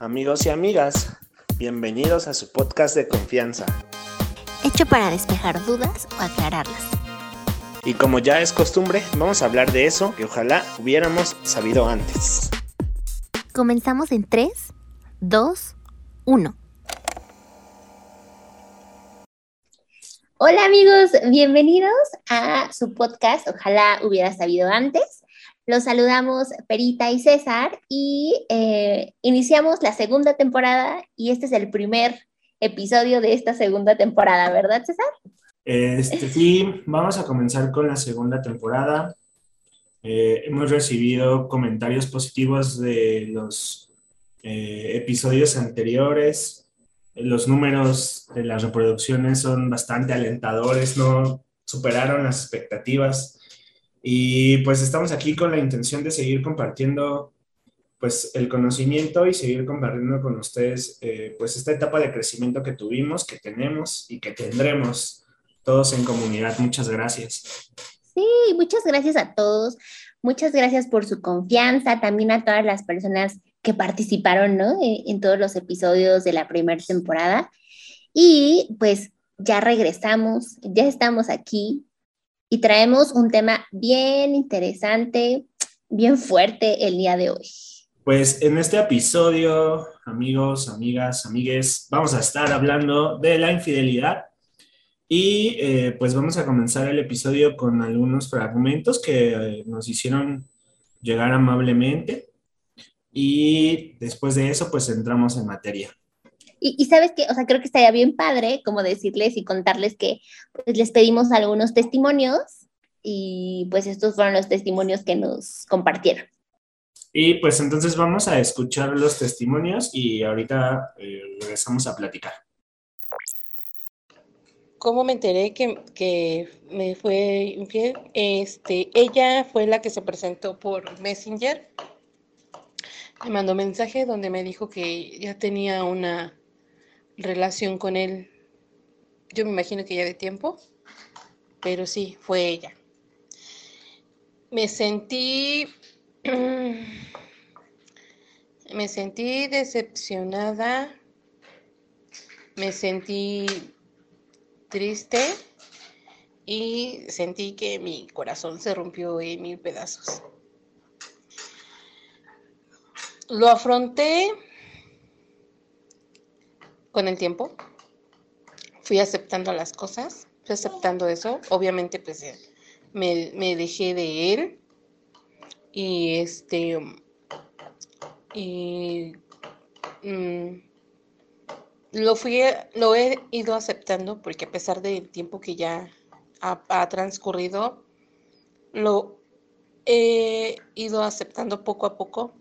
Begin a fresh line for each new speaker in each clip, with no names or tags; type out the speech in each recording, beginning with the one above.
Amigos y amigas, bienvenidos a su podcast de confianza.
Hecho para despejar dudas o aclararlas.
Y como ya es costumbre, vamos a hablar de eso que ojalá hubiéramos sabido antes.
Comenzamos en 3, 2, 1. Hola amigos, bienvenidos a su podcast Ojalá hubiera sabido antes. Los saludamos Perita y César y eh, iniciamos la segunda temporada y este es el primer episodio de esta segunda temporada, ¿verdad César?
Este, sí, vamos a comenzar con la segunda temporada. Eh, hemos recibido comentarios positivos de los eh, episodios anteriores. Los números de las reproducciones son bastante alentadores, no superaron las expectativas. Y pues estamos aquí con la intención de seguir compartiendo pues el conocimiento y seguir compartiendo con ustedes eh, pues esta etapa de crecimiento que tuvimos, que tenemos y que tendremos todos en comunidad. Muchas gracias.
Sí, muchas gracias a todos. Muchas gracias por su confianza, también a todas las personas que participaron ¿no? en, en todos los episodios de la primera temporada. Y pues ya regresamos, ya estamos aquí y traemos un tema bien interesante, bien fuerte el día de hoy.
Pues en este episodio, amigos, amigas, amigues, vamos a estar hablando de la infidelidad y eh, pues vamos a comenzar el episodio con algunos fragmentos que eh, nos hicieron llegar amablemente y después de eso pues entramos en materia.
Y, sabes que, o sea, creo que estaría bien padre como decirles y contarles que pues, les pedimos algunos testimonios y pues estos fueron los testimonios que nos compartieron.
Y pues entonces vamos a escuchar los testimonios y ahorita eh, regresamos a platicar.
¿Cómo me enteré que, que, me fue infiel? Este, ella fue la que se presentó por Messenger. Me mandó mensaje donde me dijo que ya tenía una relación con él, yo me imagino que ya de tiempo, pero sí, fue ella. Me sentí, me sentí decepcionada, me sentí triste y sentí que mi corazón se rompió en mil pedazos. Lo afronté con el tiempo fui aceptando las cosas, fui aceptando eso. Obviamente, pues eh, me, me dejé de él y este y mm, lo fui lo he ido aceptando porque a pesar del tiempo que ya ha, ha transcurrido lo he ido aceptando poco a poco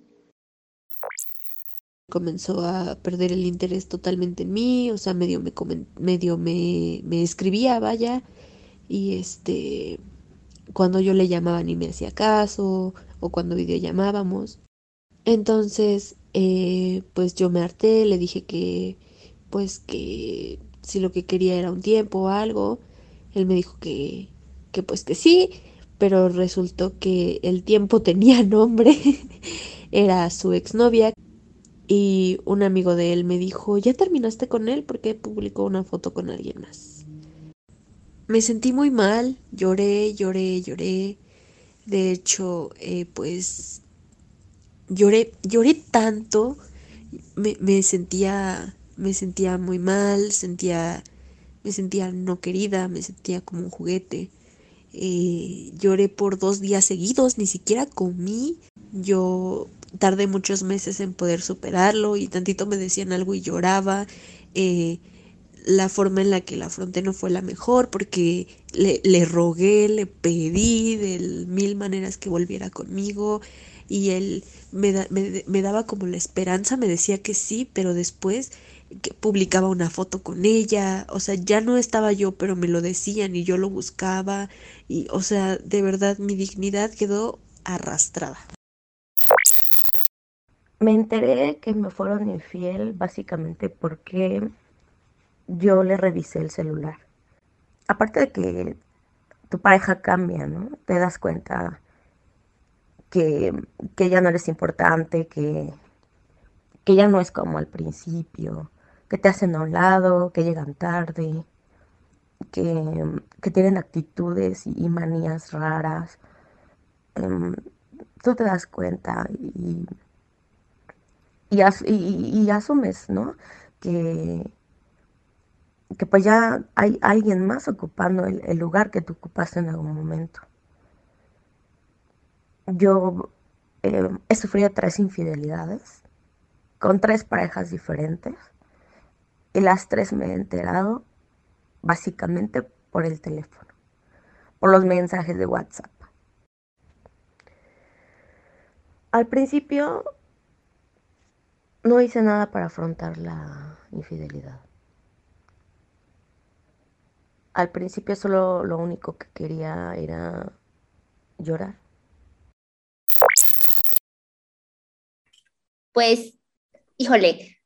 comenzó a perder el interés totalmente en mí, o sea, medio me medio me, me escribía, vaya, y este cuando yo le llamaba ni me hacía caso, o cuando videollamábamos. Entonces, eh, pues yo me harté, le dije que, pues que si lo que quería era un tiempo o algo, él me dijo que, que pues que sí, pero resultó que el tiempo tenía nombre, era su exnovia, y un amigo de él me dijo, ¿ya terminaste con él? Porque publicó una foto con alguien más. Me sentí muy mal, lloré, lloré, lloré. De hecho, eh, pues lloré, lloré tanto, me, me, sentía, me sentía muy mal, sentía, me sentía no querida, me sentía como un juguete. Eh, lloré por dos días seguidos, ni siquiera comí. Yo tardé muchos meses en poder superarlo y tantito me decían algo y lloraba. Eh, la forma en la que la afronté no fue la mejor porque le, le rogué, le pedí de mil maneras que volviera conmigo y él me, me, me, daba como la esperanza, me decía que sí, pero después que publicaba una foto con ella, o sea, ya no estaba yo, pero me lo decían y yo lo buscaba y, o sea, de verdad mi dignidad quedó arrastrada.
Me enteré que me fueron infiel básicamente porque yo le revisé el celular. Aparte de que tu pareja cambia, ¿no? Te das cuenta que, que ya no eres importante, que, que ya no es como al principio, que te hacen a un lado, que llegan tarde, que, tienen actitudes y, manías raras. Em, tú te das cuenta y, y, asumes, ¿no? Que, que pues ya hay alguien más ocupando el, lugar que tú ocupaste en algún momento. Yo em, he sufrido tres infidelidades con tres parejas diferentes y las tres me he enterado básicamente por el teléfono, por los mensajes de WhatsApp. Al principio no hice nada para afrontar la infidelidad. Al principio solo lo único que quería era llorar.
Pues, híjole,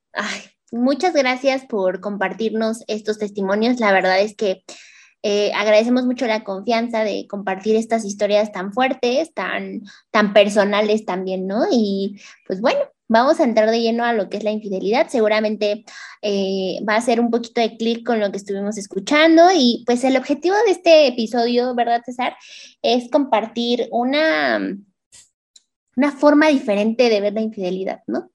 muchas gracias por compartirnos estos testimonios. La verdad es que eh, agradecemos mucho la confianza de compartir estas historias tan fuertes, tan, tan personales también, ¿no? Y pues bueno, vamos a entrar de lleno a lo que es la infidelidad. Seguramente eh, va a ser un poquito de clic con lo que estuvimos escuchando y pues el objetivo de este episodio, ¿verdad, César? Es compartir una, una forma diferente de ver la infidelidad, ¿no?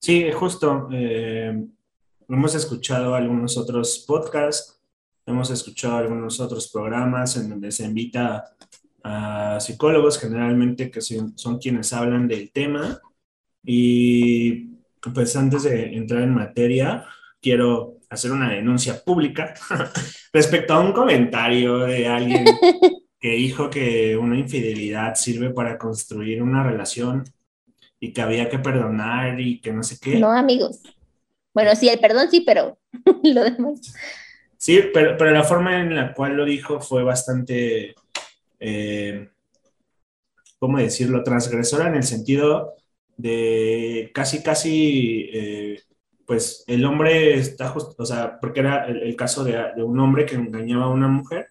Sí, justo. Eh, hemos escuchado algunos otros podcasts, hemos escuchado algunos otros programas en donde se invita a psicólogos generalmente que son, quienes hablan del tema. Y pues antes de entrar en materia, quiero hacer una denuncia pública respecto a un comentario de alguien que dijo que una infidelidad sirve para construir una relación y que había que perdonar y que no sé qué.
No, amigos. Bueno, sí, el perdón sí, pero lo demás.
Sí, pero, pero la forma en la cual lo dijo fue bastante, eh, ¿cómo decirlo?, transgresora en el sentido de casi, casi, eh, pues el hombre está justo, o sea, porque era el, caso de, de, un hombre que engañaba a una mujer,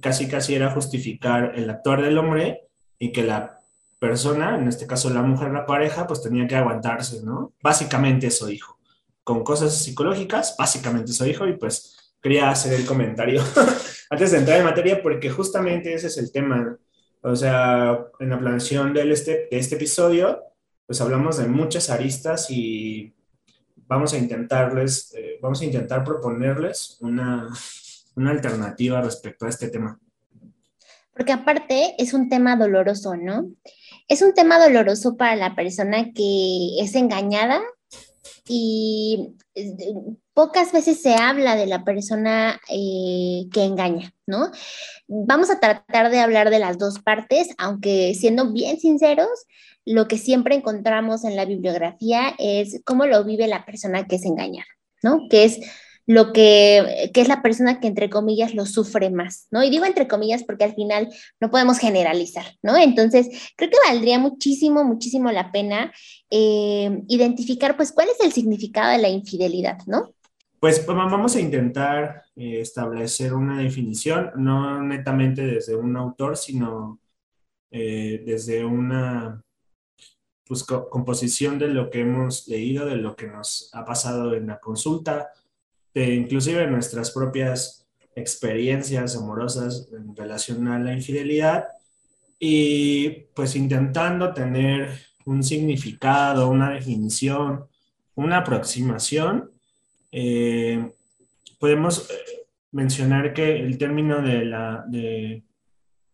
casi, casi era justificar el actuar del hombre y que la persona, en este caso la mujer, la pareja, pues tenía que aguantarse, ¿no? Básicamente eso dijo. Con cosas psicológicas, básicamente eso dijo y pues quería hacer el comentario antes de entrar en materia porque justamente ese es el tema. O sea, en la planeación de este, de este episodio, pues hablamos de muchas aristas y vamos a intentarles, eh, vamos a intentar proponerles una, una alternativa respecto a este tema.
Porque aparte es un tema doloroso, ¿no? Es un tema doloroso para la persona que es engañada y eh, pocas veces se habla de la persona eh, que engaña, ¿no? Vamos a tratar de hablar de las dos partes, aunque siendo bien sinceros, lo que siempre encontramos en la bibliografía es cómo lo vive la persona que es engañada, ¿no? Que es lo que, es la persona que entre comillas lo sufre más, ¿no? Y digo entre comillas porque al final no podemos generalizar, ¿no? Entonces, creo que valdría muchísimo, muchísimo la pena eh, identificar, pues, cuál es el significado de la infidelidad, ¿no?
Pues vamos a intentar eh, establecer una definición, no netamente desde un autor, sino eh, desde una pues, composición de lo que hemos leído, de lo que nos ha pasado en la consulta, inclusive nuestras propias experiencias amorosas en relación a la infidelidad y pues intentando tener un significado, una definición, una aproximación, eh, podemos eh, mencionar que el término de la, de,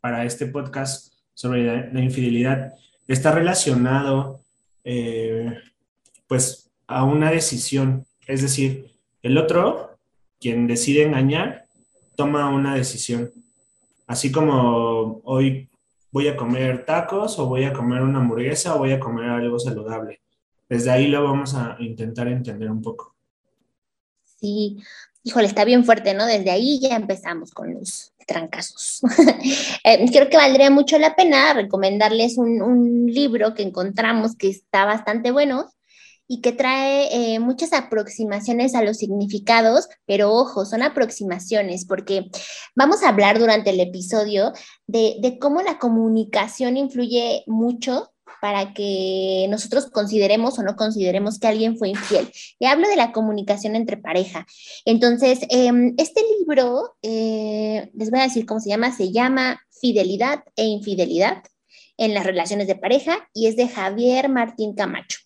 para este podcast sobre la, infidelidad está relacionado eh, pues a una decisión, es decir, el otro, quien decide engañar, toma una decisión. Así como hoy voy a comer tacos o voy a comer una hamburguesa o voy a comer algo saludable. Desde ahí lo vamos a intentar entender un poco.
Sí, híjole, está bien fuerte, ¿no? Desde ahí ya empezamos con los trancazos. Eh, creo que valdría mucho la pena recomendarles un, libro que encontramos que está bastante bueno, y que trae eh, muchas aproximaciones a los significados, pero ojo, son aproximaciones, porque vamos a hablar durante el episodio de, cómo la comunicación influye mucho para que nosotros consideremos o no consideremos que alguien fue infiel. Y hablo de la comunicación entre pareja. Entonces, em, este libro, eh, les voy a decir cómo se llama, se llama Fidelidad e Infidelidad en las relaciones de pareja y es de Javier Martín Camacho.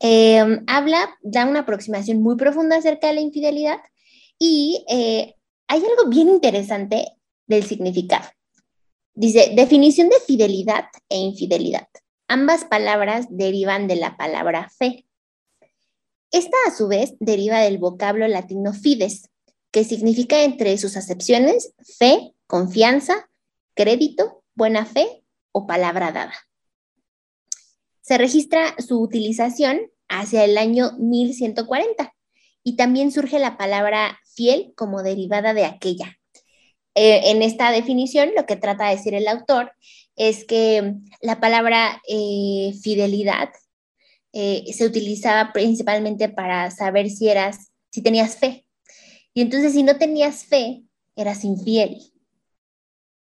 Em, habla, da una aproximación muy profunda acerca de la infidelidad y eh, hay algo bien interesante del significado. Dice, definición de fidelidad e infidelidad. Ambas palabras derivan de la palabra fe. Esta a su vez deriva del vocablo latino fides, que significa entre sus acepciones fe, confianza, crédito, buena fe o palabra dada. Se registra su utilización hacia el año 1140 y también surge la palabra fiel como derivada de aquella, eh, en esta definición, lo que trata de decir el autor es que la palabra eh, fidelidad eh, se utilizaba principalmente para saber si eras, si tenías fe. Y entonces, si no tenías fe, eras infiel.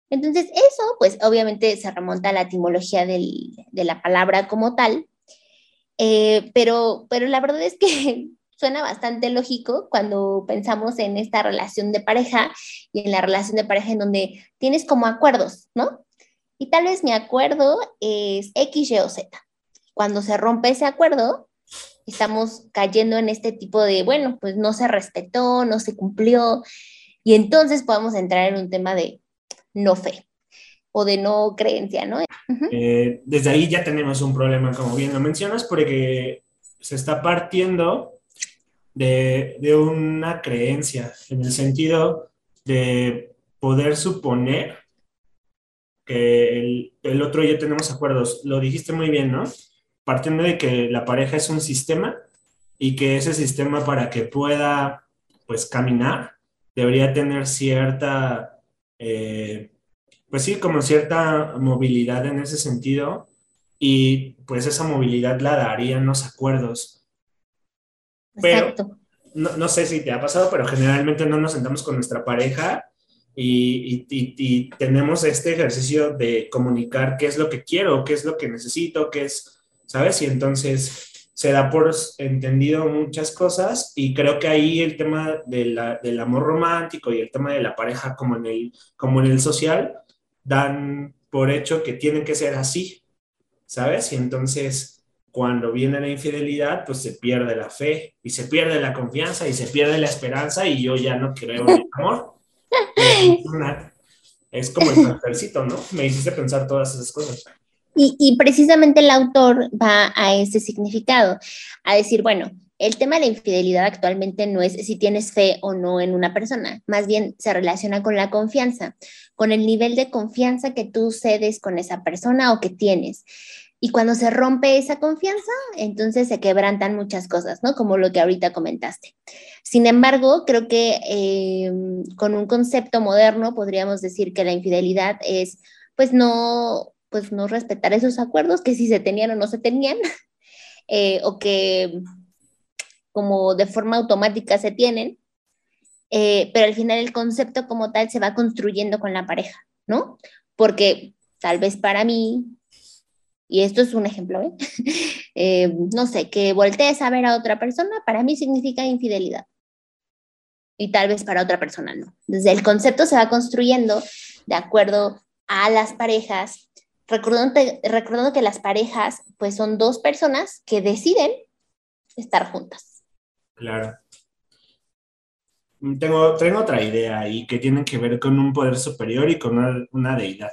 Entonces, eso, pues obviamente se remonta a la etimología de la palabra como tal, pero, pero la verdad es que suena bastante lógico cuando pensamos en esta relación de pareja y en la relación de pareja en donde tienes como acuerdos, ¿no? Y tal vez mi acuerdo es X, Y o Z. Cuando se rompe ese acuerdo, estamos cayendo en este tipo de, bueno, pues no se respetó, no se cumplió, y entonces podemos entrar en un tema de no fe o de no creencia, ¿no?
Eh, desde ahí ya tenemos un problema, como bien lo mencionas, porque se está partiendo de, una creencia, en el sentido de poder suponer que el, otro y yo tenemos acuerdos. Lo dijiste muy bien, ¿no? Partiendo de que la pareja es un sistema y que ese sistema para que pueda, pues, caminar, debería tener cierta, eh, pues sí, como cierta movilidad en ese sentido y pues esa movilidad la darían los acuerdos pero no, no, sé si te ha pasado, pero generalmente no nos sentamos con nuestra pareja y, y, y, tenemos este ejercicio de comunicar qué es lo que quiero, qué es lo que necesito, qué es, ¿sabes? Y entonces se da por entendido muchas cosas y creo que ahí el tema de la, del amor romántico y el tema de la pareja como en el, como en el social dan por hecho que tienen que ser así, ¿sabes? Y entonces cuando viene la infidelidad, pues se pierde la fe y se pierde la confianza y se pierde la esperanza y yo ya no creo en el amor. Es, como el tercercito, ¿no? Me hiciste pensar todas esas cosas.
Y, y, precisamente el autor va a ese significado, a decir, bueno, el tema de la infidelidad actualmente no es si tienes fe o no en una persona, más bien se relaciona con la confianza, con el nivel de confianza que tú cedes con esa persona o que tienes. Y cuando se rompe esa confianza, entonces se quebrantan muchas cosas, ¿no? Como lo que ahorita comentaste. Sin embargo, creo que eh, con un concepto moderno podríamos decir que la infidelidad es, pues no, pues no respetar esos acuerdos que si se tenían o no se tenían, eh, o que como de forma automática se tienen, eh, pero al final el concepto como tal se va construyendo con la pareja, ¿no? Porque tal vez para mí y esto es un ejemplo, ¿eh? ¿eh? no sé, que voltees a ver a otra persona, para mí significa infidelidad. Y tal vez para otra persona no. Desde el concepto se va construyendo de acuerdo a las parejas, recordando, recordando que las parejas pues son dos personas que deciden estar juntas.
Claro. Tengo, tengo otra idea y que tiene que ver con un poder superior y con una deidad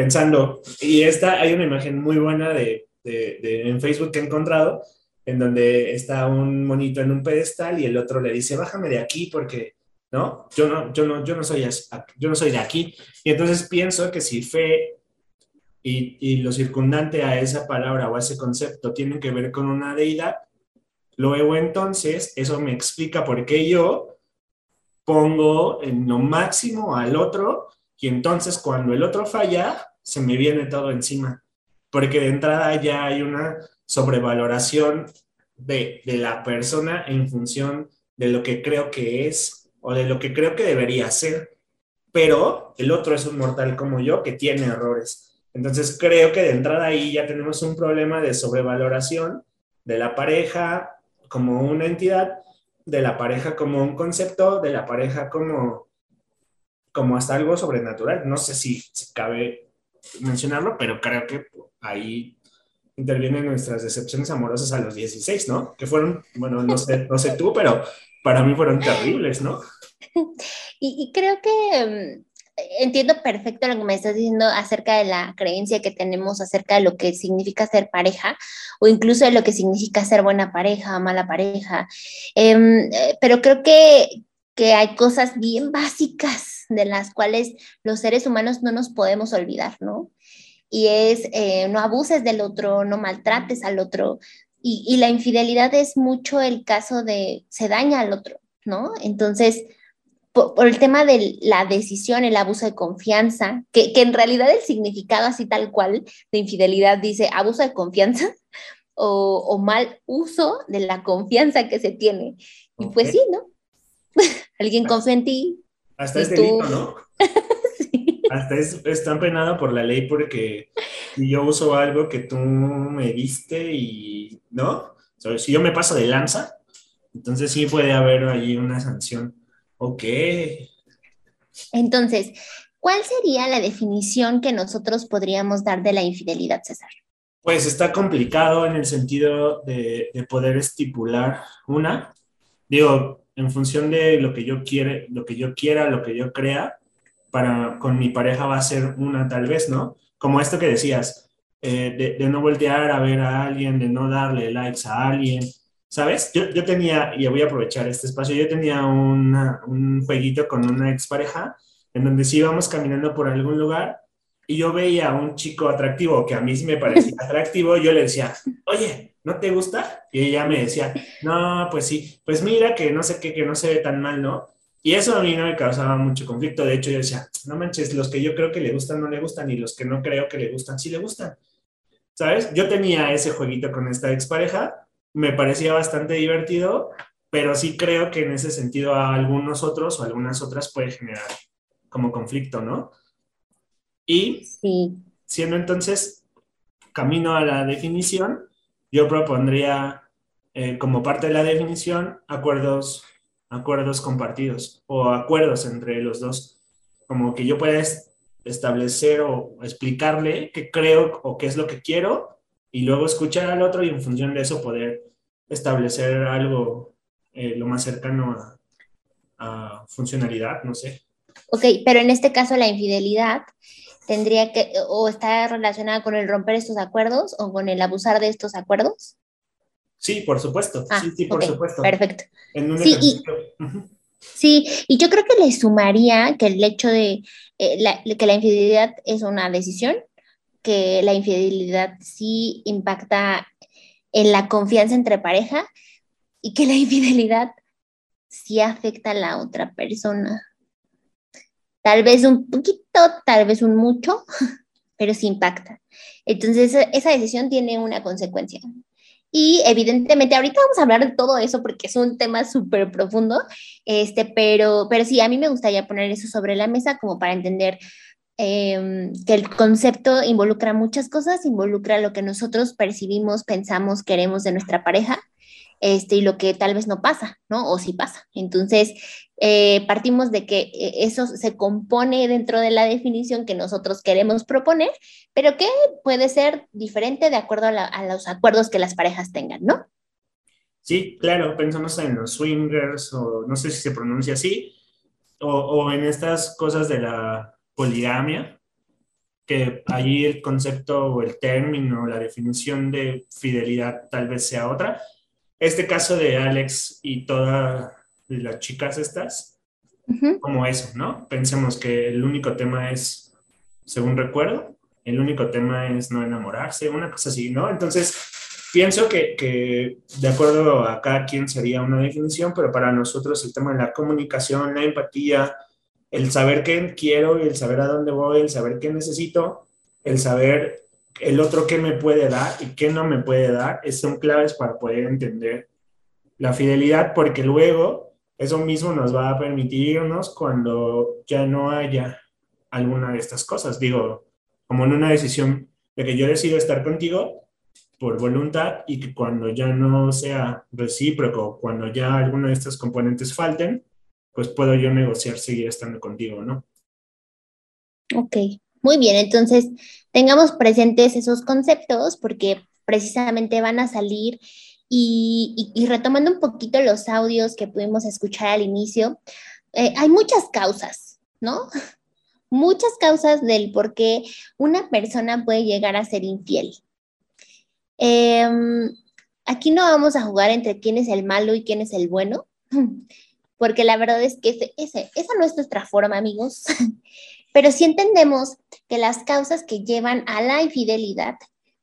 pensando, y esta hay una imagen muy buena de, de, en Facebook que he encontrado, en donde está un monito en un pedestal y el otro le dice, bájame de aquí porque, ¿no? Yo no, yo no, yo no, soy, yo no soy de aquí. Y entonces pienso que si fe y, y lo circundante a esa palabra o a ese concepto tienen que ver con una deidad, luego entonces eso me explica por qué yo pongo en lo máximo al otro y entonces cuando el otro falla, se me viene todo encima, porque de entrada ya hay una sobrevaloración de, la persona en función de lo que creo que es o de lo que creo que debería ser. Pero el otro es un mortal como yo que tiene errores. Entonces creo que de entrada ahí ya tenemos un problema de sobrevaloración de la pareja como una entidad, de la pareja como un concepto, de la pareja como, como hasta algo sobrenatural. No sé si, cabe mencionarlo, pero creo que ahí intervienen nuestras decepciones amorosas a los 16, ¿no? Que fueron, bueno, no sé, no sé tú, pero para mí fueron terribles, ¿no?
Y, creo que mm, entiendo perfecto lo que me estás diciendo acerca de la creencia que tenemos acerca de lo que significa ser pareja o incluso de lo que significa ser buena pareja, mala pareja. Em, eh, pero creo que, que hay cosas bien básicas de las cuales los seres humanos no nos podemos olvidar, ¿no? Y es eh, no abuses del otro, no maltrates al otro. Y, y la infidelidad es mucho el caso de se daña al otro, ¿no? Entonces, por, el tema de la decisión, el abuso de confianza, que, en realidad el significado así tal cual de infidelidad dice abuso de confianza o, mal uso de la confianza que se tiene. Y pues sí, ¿no? Alguien confía en ti.
Hasta es delito, ¿no? Hasta es, está penado por la ley porque si yo uso algo que tú me diste y, ¿no? si yo me paso de lanza, entonces sí puede haber allí una sanción. Ok.
Entonces, ¿cuál sería la definición que nosotros podríamos dar de la infidelidad, César?
Pues está complicado en el sentido de, poder estipular una. Digo, en función de lo que yo quiere, lo que yo quiera, lo que yo crea, para con mi pareja va a ser una tal vez, ¿no? Como esto que decías, eh, de, de, no voltear a ver a alguien, de no darle likes a alguien, ¿Sabes? Yo, yo tenía, y voy a aprovechar este espacio, yo tenía un jueguito con una expareja en donde si íbamos caminando por algún lugar y yo veía a un chico atractivo que a mí sí me parecía atractivo, yo le decía, oye, ¿no te gusta? Y ella me decía, no, pues sí, pues mira que no sé qué, que no se ve tan mal, ¿no? Y eso a mí no me causaba mucho conflicto. De hecho, yo decía, no manches, los que yo creo que le gustan no le gustan y los que no creo que le gustan sí le gustan. ¿Sabes? Yo tenía ese jueguito con esta expareja me parecía bastante divertido, pero sí creo que en ese sentido a algunos otros o algunas otras puede generar como conflicto, ¿no? Y siendo entonces camino a la definición, yo propondría eh, como parte de la definición acuerdos, acuerdos compartidos o acuerdos entre los dos, como que yo pueda establecer o explicarle qué creo o qué es lo que quiero y luego escuchar al otro y en función de eso poder establecer algo eh, lo más cercano a, funcionalidad, no sé.
Ok, pero en este caso la infidelidad tendría que, o está relacionada con el romper estos acuerdos o con el abusar de estos acuerdos.
Sí, por supuesto.
Ah,
sí, sí, por supuesto.
Perfecto. sí, y, sí, y yo creo que le sumaría que el hecho de eh, que la infidelidad es una decisión que la infidelidad sí impacta en la confianza entre pareja y que la infidelidad sí afecta a la otra persona. Tal vez un poquito, tal vez un mucho, pero sí impacta. Entonces, esa decisión tiene una consecuencia. Y evidentemente, ahorita vamos a hablar de todo eso porque es un tema súper profundo, este, pero, pero sí, a mí me gustaría poner eso sobre la mesa como para entender Em, que el concepto involucra muchas cosas, involucra lo que nosotros percibimos, pensamos, queremos de nuestra pareja, este, y lo que tal vez no pasa, ¿no? O sí pasa. Entonces, eh, partimos de que eh, eso se compone dentro de la definición que nosotros queremos proponer, pero que puede ser diferente de acuerdo a, los acuerdos que las parejas tengan, ¿no?
Sí, claro, pensamos en los swingers, o no sé si se pronuncia así, o en estas cosas de la poligamia, que allí el concepto o el término, la definición de fidelidad tal vez sea otra. Este caso de Alex y todas las chicas estas, como eso, ¿no? Pensemos que el único tema es, según recuerdo, el único tema es no enamorarse, una cosa así, ¿no? Entonces, pienso que, que, de acuerdo a cada quien sería una definición, pero para nosotros el tema de la comunicación, la empatía, el saber qué quiero y el saber a dónde voy, el saber qué necesito, el saber el otro qué me puede dar y qué no me puede dar, son claves para poder entender la fidelidad, porque luego eso mismo nos va a permitirnos cuando ya no haya alguna de estas cosas. Digo, como en una decisión de que yo decido estar contigo por voluntad y que cuando ya no sea recíproco, cuando ya alguno de estos componentes falten, pues puedo yo negociar seguir estando contigo, ¿no?
Ok, muy bien, entonces tengamos presentes esos conceptos porque precisamente van a salir y, retomando un poquito los audios que pudimos escuchar al inicio, eh, hay muchas causas, ¿no? Muchas causas del por qué una persona puede llegar a ser infiel. Em, aquí no vamos a jugar entre quién es el malo y quién es el bueno, porque la verdad es que ese, esa no es nuestra forma, amigos. Pero sí entendemos que las causas que llevan a la infidelidad,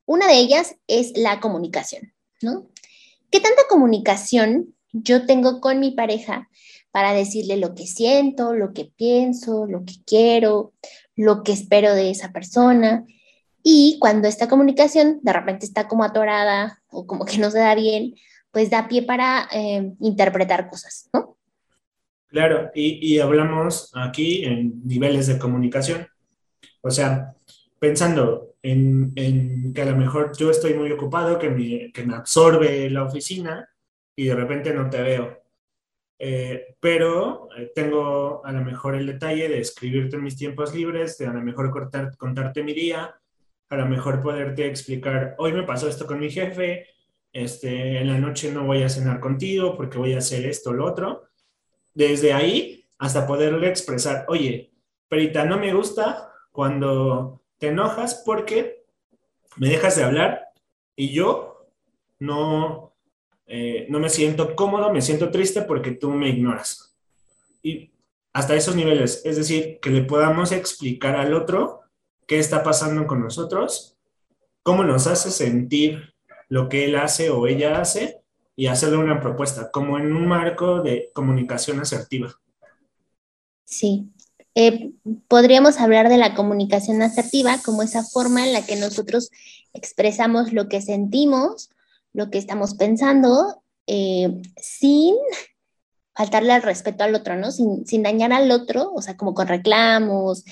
una de ellas es la comunicación, ¿no? ¿Qué tanta comunicación yo tengo con mi pareja para decirle lo que siento, lo que pienso, lo que quiero, lo que espero de esa persona? Y cuando esta comunicación de repente está como atorada o como que no se da bien, pues da pie para eh, interpretar cosas, ¿no?
Claro, y, hablamos aquí en niveles de comunicación. O sea, pensando en, que a lo mejor yo estoy muy ocupado, que me, que me absorbe la oficina y de repente no te veo. Eh, pero eh, tengo a lo mejor el detalle de escribirte en mis tiempos libres, de a lo mejor cortar, contarte mi día, a lo mejor poderte explicar, hoy me pasó esto con mi jefe, este, en la noche no voy a cenar contigo porque voy a hacer esto lo otro desde ahí hasta poderle expresar, oye, Perita, no me gusta cuando te enojas porque me dejas de hablar y yo no, eh, no me siento cómodo, me siento triste porque tú me ignoras. Y hasta esos niveles, es decir, que le podamos explicar al otro qué está pasando con nosotros, cómo nos hace sentir lo que él hace o ella hace y hacerle una propuesta, como en un marco de comunicación asertiva.
Sí, eh, podríamos hablar de la comunicación asertiva como esa forma en la que nosotros expresamos lo que sentimos, lo que estamos pensando, eh, sin faltarle al respeto al otro, ¿no? Sin, sin dañar al otro, o sea, como con reclamos,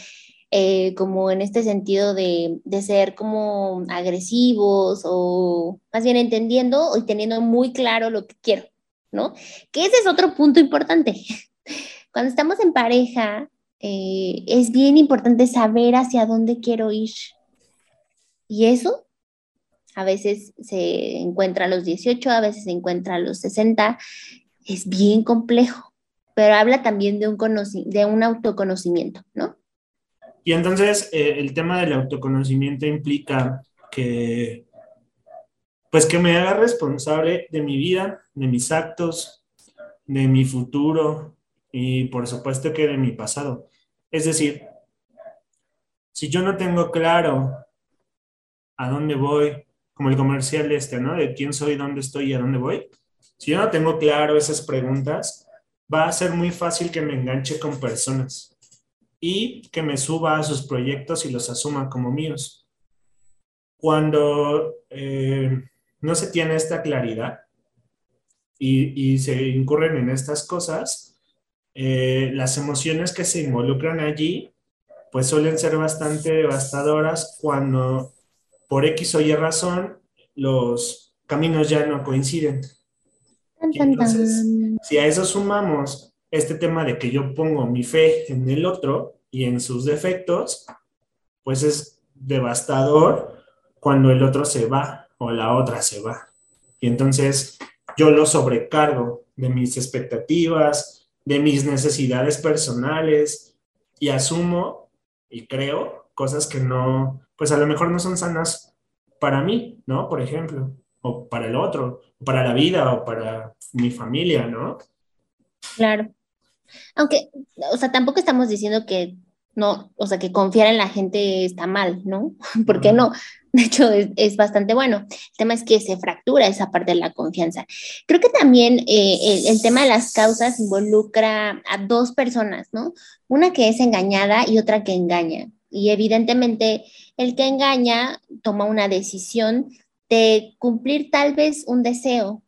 eh, como en este sentido de, ser como agresivos o más bien entendiendo y teniendo muy claro lo que quiero, ¿no? Que ese es otro punto importante. Cuando estamos en pareja, eh, es bien importante saber hacia dónde quiero ir. Y eso a veces se encuentra a los 18, a veces se encuentra a los 60. Es bien complejo, pero habla también de un, de un autoconocimiento, ¿no?
Y entonces eh, el tema del autoconocimiento implica que, pues que me haga responsable de mi vida, de mis actos, de mi futuro y por supuesto que de mi pasado. Es decir, si yo no tengo claro a dónde voy, como el comercial este, ¿no? De quién soy, dónde estoy y a dónde voy. Si yo no tengo claro esas preguntas, va a ser muy fácil que me enganche con personas y que me suba a sus proyectos y los asuma como míos. Cuando eh, no se tiene esta claridad y, se incurren en estas cosas, eh, las emociones que se involucran allí pues suelen ser bastante devastadoras cuando por X o Y razón los caminos ya no coinciden. Entonces, si a eso sumamos este tema de que yo pongo mi fe en el otro, y en sus defectos, pues es devastador cuando el otro se va o la otra se va. Y entonces yo lo sobrecargo de mis expectativas, de mis necesidades personales y asumo y creo cosas que no, pues a lo mejor no son sanas para mí, ¿no? Por ejemplo, o para el otro, o para la vida, o para mi familia, ¿no?
Claro. Aunque, o sea, tampoco estamos diciendo que no, o sea, que confiar en la gente está mal, ¿no? ¿Por qué no? De hecho, es, bastante bueno. El tema es que se fractura esa parte de la confianza. Creo que también eh, el, tema de las causas involucra a dos personas, ¿no? Una que es engañada y otra que engaña. Y evidentemente el que engaña toma una decisión de cumplir tal vez un deseo,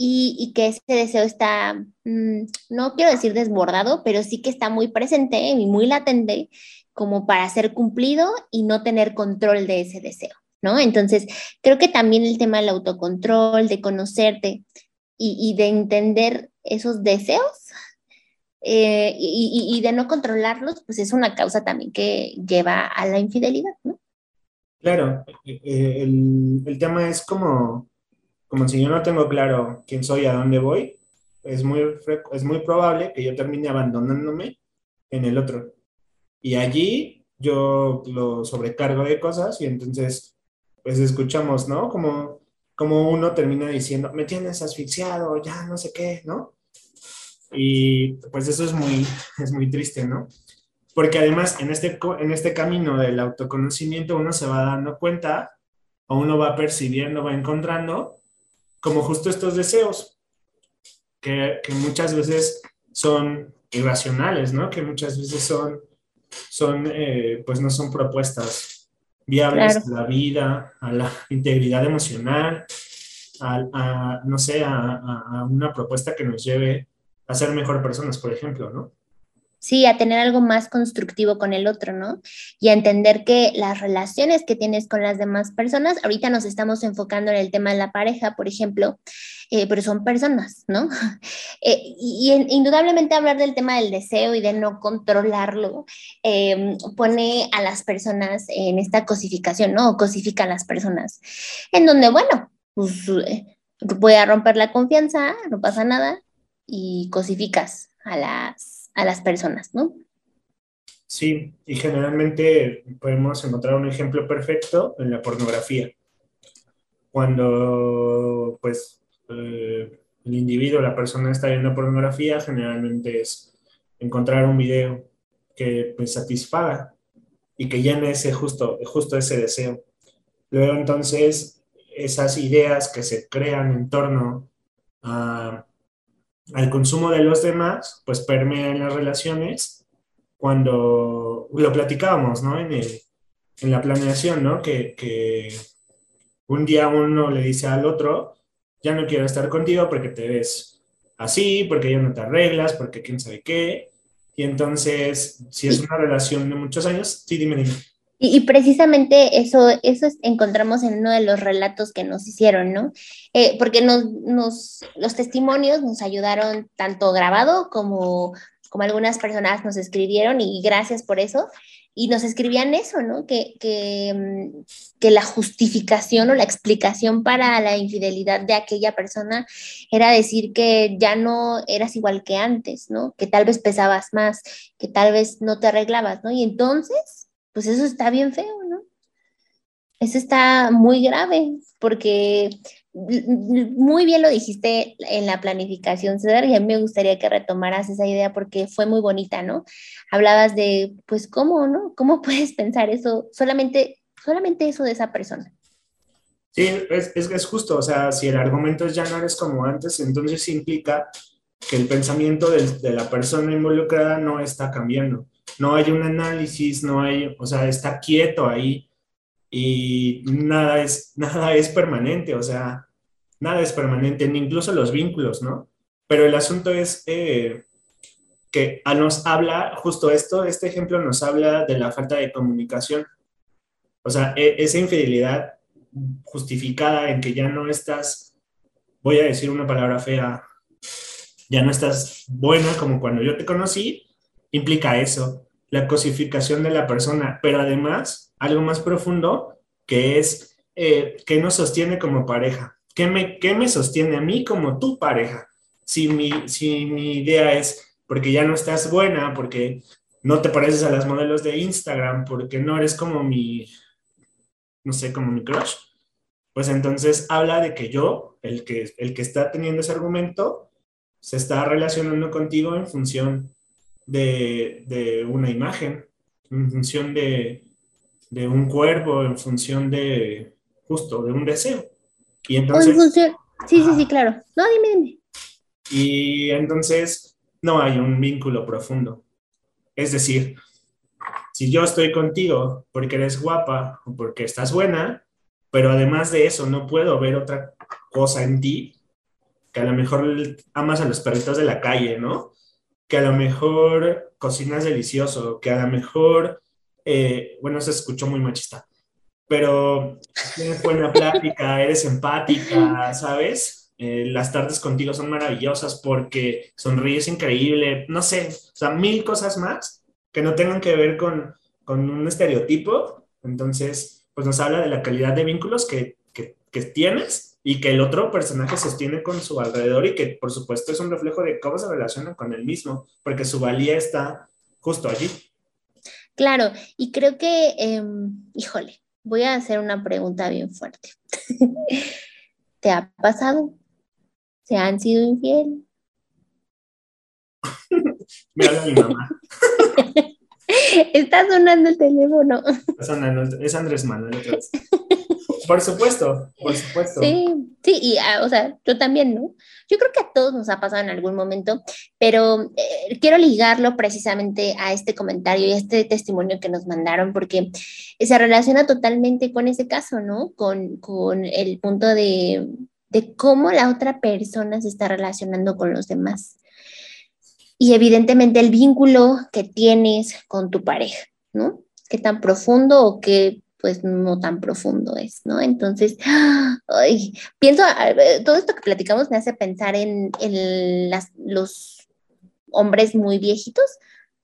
y, que ese deseo está, mm, no quiero decir desbordado, pero sí que está muy presente y muy latente como para ser cumplido y no tener control de ese deseo, ¿no? Entonces, creo que también el tema del autocontrol, de conocerte y, de entender esos deseos eh, y, de no controlarlos, pues es una causa también que lleva a la infidelidad, ¿no?
Claro, eh, eh, el, el tema es como, como si yo no tengo claro quién soy, a dónde voy, es muy, es muy probable que yo termine abandonándome en el otro. Y allí yo lo sobrecargo de cosas y entonces, pues escuchamos, ¿no? Como, como uno termina diciendo, me tienes asfixiado, ya no sé qué, ¿no? Y pues eso es muy, es muy triste, ¿no? Porque además en este, en este camino del autoconocimiento uno se va dando cuenta o uno va percibiendo, va encontrando como justo estos deseos que, que muchas veces son irracionales, ¿no? Que muchas veces son, son eh, pues no son propuestas viables a la vida, a la integridad emocional, a, no sé, a, a, una propuesta que nos lleve a ser mejor personas, por ejemplo, ¿no?
Sí, a tener algo más constructivo con el otro, ¿no? Y a entender que las relaciones que tienes con las demás personas, ahorita nos estamos enfocando en el tema de la pareja, por ejemplo, eh, pero son personas, ¿no? Eh, y, indudablemente hablar del tema del deseo y de no controlarlo em, pone a las personas en esta cosificación, ¿no? O cosifica a las personas, en donde, bueno, pues eh, voy a romper la confianza, no pasa nada, y cosificas a las a las personas, ¿no?
Sí, y generalmente podemos encontrar un ejemplo perfecto en la pornografía. Cuando, pues, eh, el individuo, la persona está viendo pornografía, generalmente es encontrar un video que pues, satisfaga y que llene ese justo, justo ese deseo. Luego entonces esas ideas que se crean en torno a al consumo de los demás, pues permea en las relaciones cuando lo platicábamos, ¿no? En, en la planeación, ¿no? Que, que, un día uno le dice al otro, ya no quiero estar contigo porque te ves así, porque ya no te arreglas, porque quién sabe qué. Y entonces, si es una relación de muchos años, sí, dime, dime.
Y, precisamente eso, eso encontramos en uno de los relatos que nos hicieron, ¿no? Eh, porque nos, nos, los testimonios nos ayudaron tanto grabado como, como algunas personas nos escribieron y gracias por eso. Y nos escribían eso, ¿no? Que, que, mm, que la justificación o la explicación para la infidelidad de aquella persona era decir que ya no eras igual que antes, ¿no? Que tal vez pesabas más, que tal vez no te arreglabas, ¿no? Y entonces pues eso está bien feo, ¿no? Eso está muy grave, porque muy bien lo dijiste en la planificación, Cedar, y a mí me gustaría que retomaras esa idea porque fue muy bonita, ¿no? Hablabas de, pues, ¿cómo, no? ¿Cómo puedes pensar eso? Solamente, solamente eso de esa persona.
Sí, es, es, es justo, o sea, si el argumento ya no eres como antes, entonces implica que el pensamiento de la persona involucrada no está cambiando no hay un análisis, no hay, o sea, está quieto ahí y nada es, nada es permanente, o sea, nada es permanente, ni incluso los vínculos, ¿no? Pero el asunto es eh, que nos habla, justo esto, este ejemplo nos habla de la falta de comunicación. O sea, e, esa infidelidad justificada en que ya no estás, voy a decir una palabra fea, ya no estás buena como cuando yo te conocí, implica eso la cosificación de la persona, pero además algo más profundo que es eh, qué nos sostiene como pareja, ¿Qué me, me sostiene a mí como tu pareja. Si mi, si mi idea es porque ya no estás buena, porque no te pareces a las modelos de Instagram, porque no eres como mi, no sé, como mi crush, pues entonces habla de que yo, el que, el que está teniendo ese argumento, se está relacionando contigo en función de, una imagen, en función de, un cuerpo, en función de justo de un deseo. Y entonces...
Sí, sí, sí, claro. No, dime, dime.
Y entonces no hay un vínculo profundo. Es decir, si yo estoy contigo porque eres guapa o porque estás buena, pero además de eso no puedo ver otra cosa en ti, que a lo mejor amas a los perritos de la calle, ¿no? Que a lo mejor cocinas delicioso, que a lo mejor eh, bueno, se escuchó muy machista, pero tienes buena plática, eres empática, ¿sabes? Eh, las tardes contigo son maravillosas porque sonríes increíble, no sé, o sea, mil cosas más que no tengan que ver con, con un estereotipo. Entonces, pues nos habla de la calidad de vínculos que, que, que tienes y que el otro personaje sostiene con su alrededor y que por supuesto es un reflejo de cómo se relaciona con él mismo, porque su valía está justo allí.
Claro, y creo que, em, híjole, voy a hacer una pregunta bien fuerte. ¿Te ha pasado? ¿Se han sido infiel?
Me habla mi mamá.
Está sonando el teléfono.
Está sonando, es Andrés Manuel otra vez. Por supuesto, por supuesto.
Sí, sí, y ah, o sea, yo también, ¿no? Yo creo que a todos nos ha pasado en algún momento, pero eh, quiero ligarlo precisamente a este comentario y a este testimonio que nos mandaron, porque se relaciona totalmente con ese caso, ¿no? Con, con el punto de, de cómo la otra persona se está relacionando con los demás. Y evidentemente el vínculo que tienes con tu pareja, ¿no? Qué tan profundo o qué pues no tan profundo es, ¿no? Entonces, ay, pienso, todo esto que platicamos me hace pensar en, en las, los hombres muy viejitos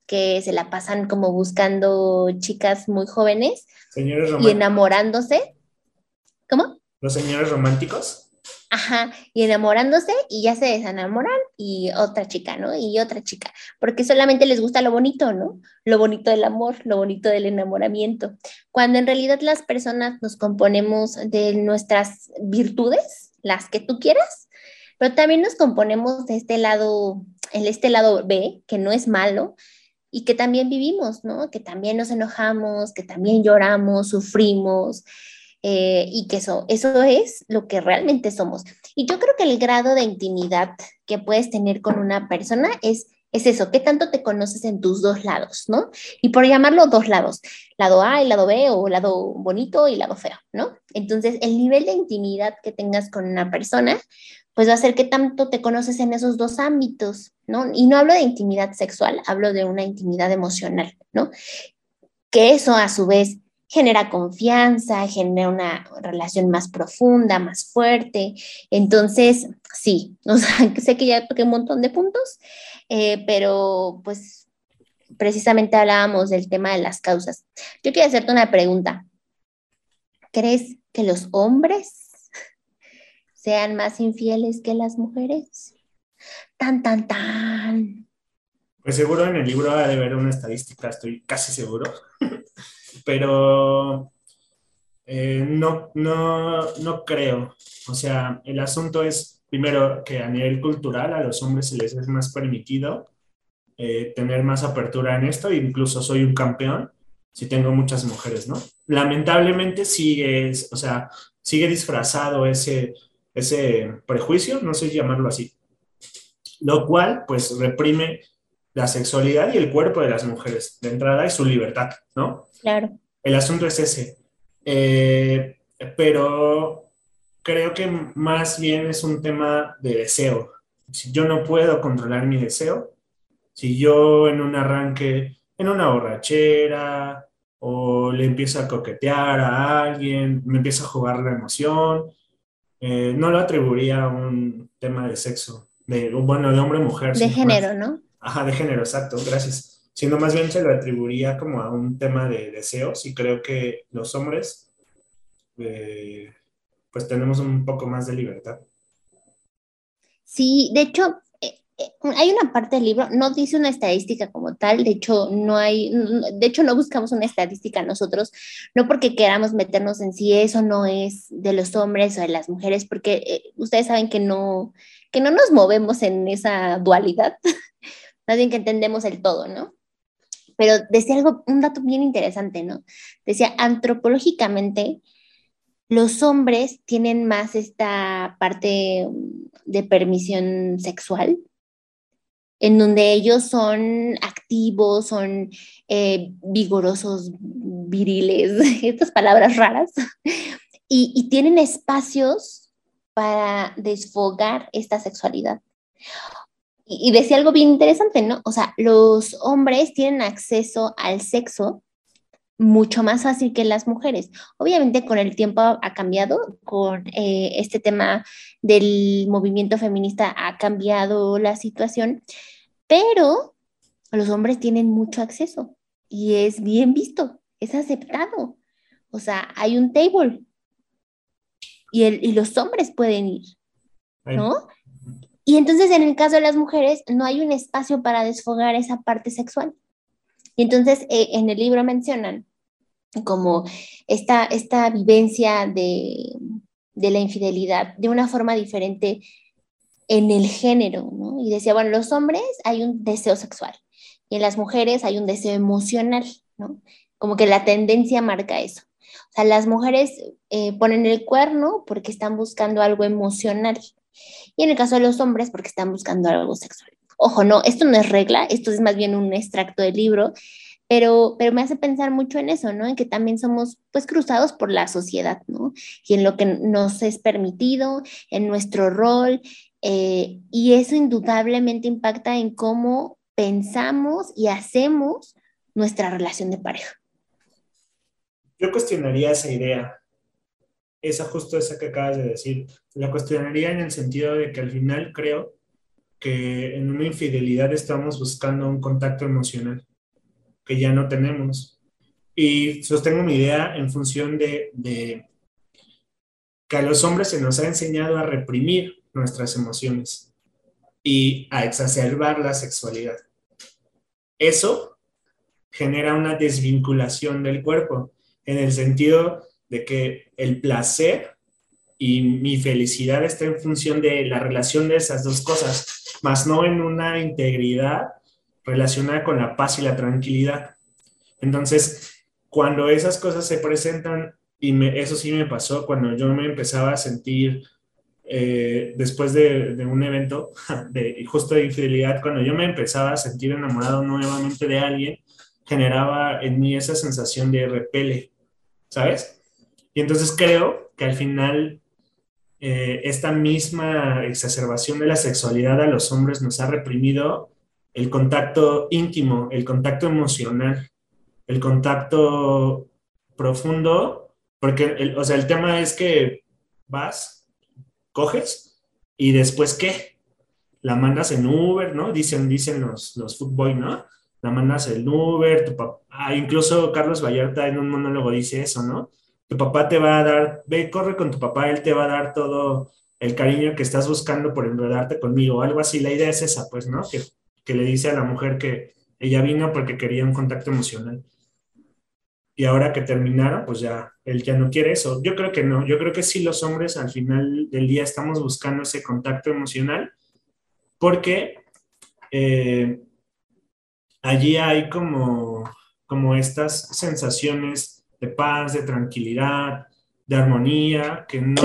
que se la pasan como buscando chicas muy jóvenes y enamorándose. ¿Cómo?
Los señores románticos.
Ajá, y enamorándose y ya se desenamoran y otra chica, ¿no? Y otra chica, porque solamente les gusta lo bonito, ¿no? Lo bonito del amor, lo bonito del enamoramiento, cuando en realidad las personas nos componemos de nuestras virtudes, las que tú quieras, pero también nos componemos de este lado, en este lado B, que no es malo, y que también vivimos, ¿no? Que también nos enojamos, que también lloramos, sufrimos, eh, y que eso, eso es lo que realmente somos. Y yo creo que el grado de intimidad que puedes tener con una persona es, es eso, qué tanto te conoces en tus dos lados, ¿no? Y por llamarlo dos lados, lado A y lado B, o lado bonito y lado feo, ¿no? Entonces, el nivel de intimidad que tengas con una persona, pues va a ser qué tanto te conoces en esos dos ámbitos, ¿no? Y no hablo de intimidad sexual, hablo de una intimidad emocional, ¿no? Que eso a su vez genera confianza, genera una relación más profunda, más fuerte. Entonces, sí, o sea, sé que ya toqué un montón de puntos, eh, pero pues precisamente hablábamos del tema de las causas. Yo quiero hacerte una pregunta. ¿Crees que los hombres sean más infieles que las mujeres? Tan, tan, tan.
Pues seguro en el libro ha de haber una estadística, estoy casi seguro. Pero eh, no, no, no creo. O sea, el asunto es, primero, que a nivel cultural a los hombres se les es más permitido eh, tener más apertura en esto, incluso soy un campeón si tengo muchas mujeres, ¿no? Lamentablemente sigue, o sea, sigue disfrazado ese, ese prejuicio, no sé llamarlo así, lo cual pues reprime la sexualidad y el cuerpo de las mujeres de entrada y su libertad, ¿no?
Claro.
El asunto es ese. Eh, pero creo que más bien es un tema de deseo. Si yo no puedo controlar mi deseo, si yo en un arranque, en una borrachera, o le empiezo a coquetear a alguien, me empiezo a jugar la emoción, eh, no lo atribuiría a un tema de sexo, de, bueno, de hombre o mujer.
De género,
más-
¿no?
Ajá, de género, exacto, gracias. Sino más bien se lo atribuiría como a un tema de deseos y creo que los hombres eh, pues tenemos un poco más de libertad.
Sí, de hecho, eh, eh, hay una parte del libro, no dice una estadística como tal, de hecho, no hay, de hecho, no buscamos una estadística nosotros, no porque queramos meternos en si eso no es de los hombres o de las mujeres, porque eh, ustedes saben que no, que no nos movemos en esa dualidad, más bien que entendemos el todo, ¿no? Pero decía algo, un dato bien interesante, ¿no? Decía, antropológicamente, los hombres tienen más esta parte mm, de permisión sexual, en donde ellos son activos, son eh, vigorosos, viriles, estas palabras raras, y, y tienen espacios para desfogar esta sexualidad. Y, y decía algo bien interesante, ¿no? O sea, los hombres tienen acceso al sexo mucho más fácil que las mujeres. Obviamente con el tiempo ha cambiado, con eh, este tema del movimiento feminista ha cambiado la situación, pero los hombres tienen mucho acceso y es bien visto, es aceptado. O sea, hay un table y, el, y los hombres pueden ir, ¿no? Y entonces en el caso de las mujeres no hay un espacio para desfogar esa parte sexual. Y entonces eh, en el libro mencionan como esta, esta vivencia de, de, la infidelidad de una forma diferente en el género, ¿no? Y decía, bueno, los hombres hay un deseo sexual y en las mujeres hay un deseo emocional, ¿no? Como que la tendencia marca eso. O sea, las mujeres eh, ponen el cuerno porque están buscando algo emocional y en el caso de los hombres porque están buscando algo sexual. Ojo, no, esto no es regla, esto es más bien un extracto del libro, pero, pero me hace pensar mucho en eso, ¿no? En que también somos pues cruzados por la sociedad, ¿no? Y en lo que nos es permitido, en nuestro rol, eh, y eso indudablemente impacta en cómo pensamos y hacemos nuestra relación de pareja.
Yo cuestionaría esa idea, esa justo esa que acabas de decir, la cuestionaría en el sentido de que al final creo que en una infidelidad estamos buscando un contacto emocional que ya no tenemos. Y sostengo mi idea en función de, que a los hombres se nos ha enseñado a reprimir nuestras emociones y a exacerbar la sexualidad. Eso genera una desvinculación del cuerpo en el sentido de que el placer y mi felicidad está en función de la relación de esas dos cosas, más no en una integridad relacionada con la paz y la tranquilidad. Entonces, cuando esas cosas se presentan, y eso sí me pasó cuando yo me empezaba a sentir eh, después de, de, un evento de justo de infidelidad, cuando yo me empezaba a sentir enamorado nuevamente de alguien, generaba en mí esa sensación de repele, ¿sabes? Y entonces creo que al final eh, esta misma exacerbación de la sexualidad a los hombres nos ha reprimido el contacto íntimo, el contacto emocional, el contacto profundo, porque, el, o sea, el tema es que vas, coges y después qué? La mandas en Uber, ¿no? Dicen, dicen los, los footboy, ¿no? La mandas en Uber, tu papá, ah, incluso Carlos Vallarta en un monólogo dice eso, ¿no? Tu papá te va a dar, ve, corre con tu papá, él te va a dar todo el cariño que estás buscando por enredarte conmigo, algo así. La idea es esa, pues, ¿no? Que que le dice a la mujer que ella vino porque quería un contacto emocional. Y ahora que terminaron, pues ya, él ya no quiere eso. Yo creo que no, yo creo que sí los hombres al final del día estamos buscando ese contacto emocional porque eh, allí hay como, como estas sensaciones de paz, de tranquilidad, de armonía que no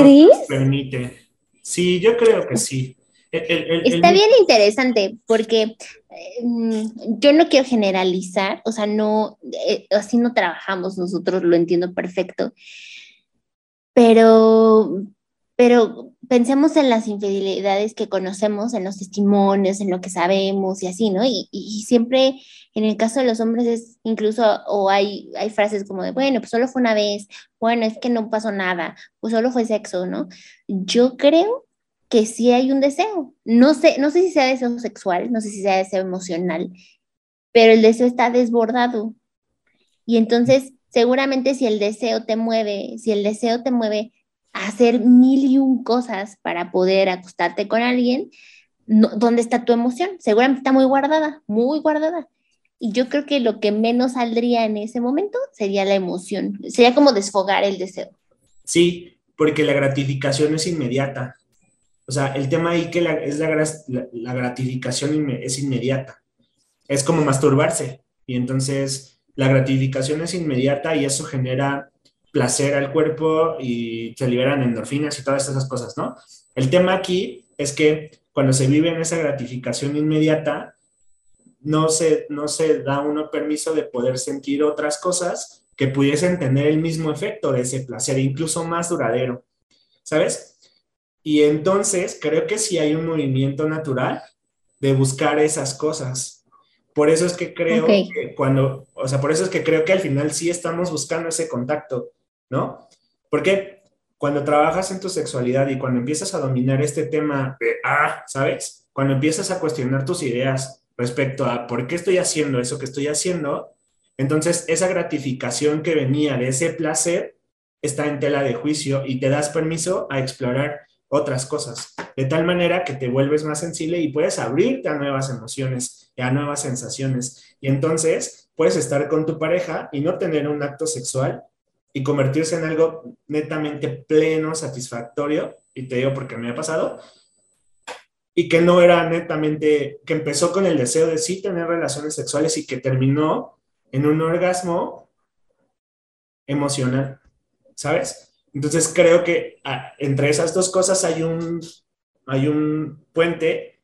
permite. Sí, yo creo que sí.
Está bien interesante porque mm, yo no quiero generalizar, o sea, no, eh, así no trabajamos nosotros, lo entiendo perfecto, pero, pero pensemos en las infidelidades que conocemos, en los testimonios, en lo que sabemos y así, ¿no? Y, siempre en el caso de los hombres es incluso, o hay, hay frases como de, bueno, pues solo fue una vez, bueno, es que no pasó nada, pues solo fue sexo, ¿no? Yo creo que sí hay un deseo. No sé, no sé si sea deseo sexual, no sé si sea deseo emocional, pero el deseo está desbordado. Y entonces, seguramente si el deseo te mueve, si el deseo te mueve hacer mil y un cosas para poder acostarte con alguien, ¿dónde está tu emoción? Seguramente está muy guardada, muy guardada. Y yo creo que lo que menos saldría en ese momento sería la emoción, sería como desfogar el deseo.
Sí, porque la gratificación es inmediata. O sea, el tema ahí que es la, gratificación es inmediata. Es como masturbarse. Y entonces la gratificación es inmediata y eso genera placer al cuerpo y se liberan endorfinas y todas esas cosas, ¿no? El tema aquí es que cuando se vive en esa gratificación inmediata, no se, no se da uno permiso de poder sentir otras cosas que pudiesen tener el mismo efecto de ese placer, incluso más duradero, ¿sabes? Y entonces creo que sí hay un movimiento natural de buscar esas cosas, Por eso es que creo que cuando, o sea, por eso es que creo que al final sí estamos buscando ese contacto, ¿no? Porque cuando trabajas en tu sexualidad y cuando empiezas a dominar este tema de, ah, ¿sabes? Cuando empiezas a cuestionar tus ideas respecto a por qué estoy haciendo eso que estoy haciendo, entonces esa gratificación que venía de ese placer está en tela de juicio y te das permiso a explorar otras cosas, de tal manera que te vuelves más sensible y puedes abrirte a nuevas emociones a nuevas sensaciones. Y entonces puedes estar con tu pareja y no tener un acto sexual y convertirse en algo netamente pleno, satisfactorio, y te digo porque me ha pasado, y que no era netamente, que empezó con el deseo de sí tener relaciones sexuales y que terminó en un orgasmo emocional, ¿sabes? Entonces creo que ah, entre esas dos cosas hay un, hay un puente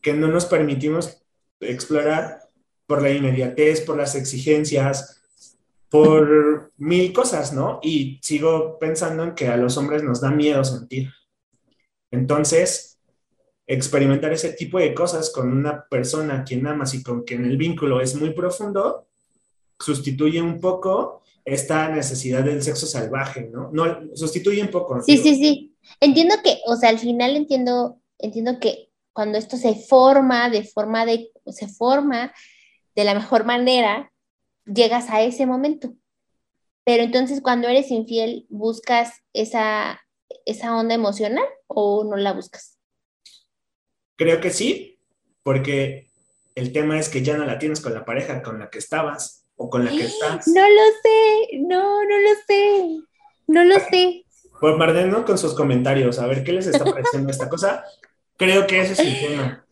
que no nos permitimos explorar por la inmediatez, por las exigencias, por mil cosas, ¿no? Y sigo pensando en que a los hombres nos da miedo sentir. Entonces, experimentar ese tipo de cosas con una persona a quien amas y con quien el vínculo es muy profundo, sustituye un poco esta necesidad del sexo salvaje, ¿no? No, sustituye un poco.
Sí, sí, sí. Entiendo que, o sea, al final entiendo, entiendo que cuando esto se forma de forma de, se forma de la mejor manera, llegas a ese momento. Pero entonces cuando eres infiel, ¿buscas esa, esa onda emocional o no la buscas?
Creo que sí, porque el tema es que ya no la tienes con la pareja con la que estabas o con la que estás.
No lo sé, no, no lo sé, no lo sé.
Marden, Con sus comentarios, a ver qué les está pareciendo esta cosa. Creo que ese es el tema,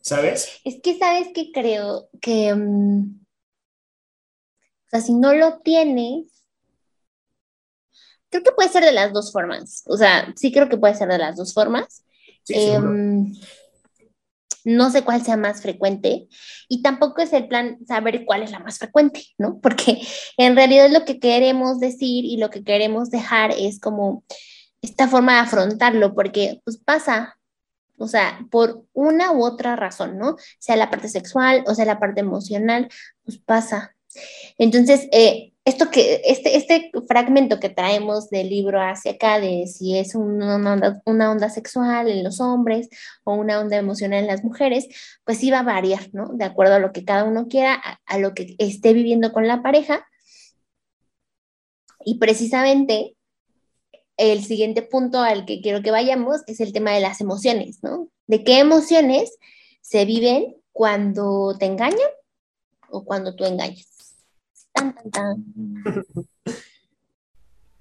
¿sabes?
Es que, ¿sabes que Creo que, mm, o sea, si no lo tienes, creo que puede ser de las dos formas. O sea, sí creo que puede ser de las dos formas. Sí, em, no sé cuál sea más frecuente y tampoco es el plan saber cuál es la más frecuente, ¿no? Porque en realidad lo que queremos decir y lo que queremos dejar es como esta forma de afrontarlo, porque pues pasa, o sea, por una u otra razón, ¿no? Sea la parte sexual o sea la parte emocional, pues pasa. Entonces, eh, esto que, este, este fragmento que traemos del libro hacia acá, de si es una onda, una onda sexual en los hombres o una onda emocional en las mujeres, pues sí va a variar, ¿no? De acuerdo a lo que cada uno quiera, a, a lo que esté viviendo con la pareja. Y precisamente el siguiente punto al que quiero que vayamos es el tema de las emociones, ¿no? De qué emociones se viven cuando te engañan o cuando tú engañas.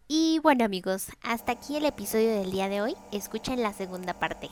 Y bueno amigos, hasta aquí el episodio del día de hoy. Escuchen la segunda parte.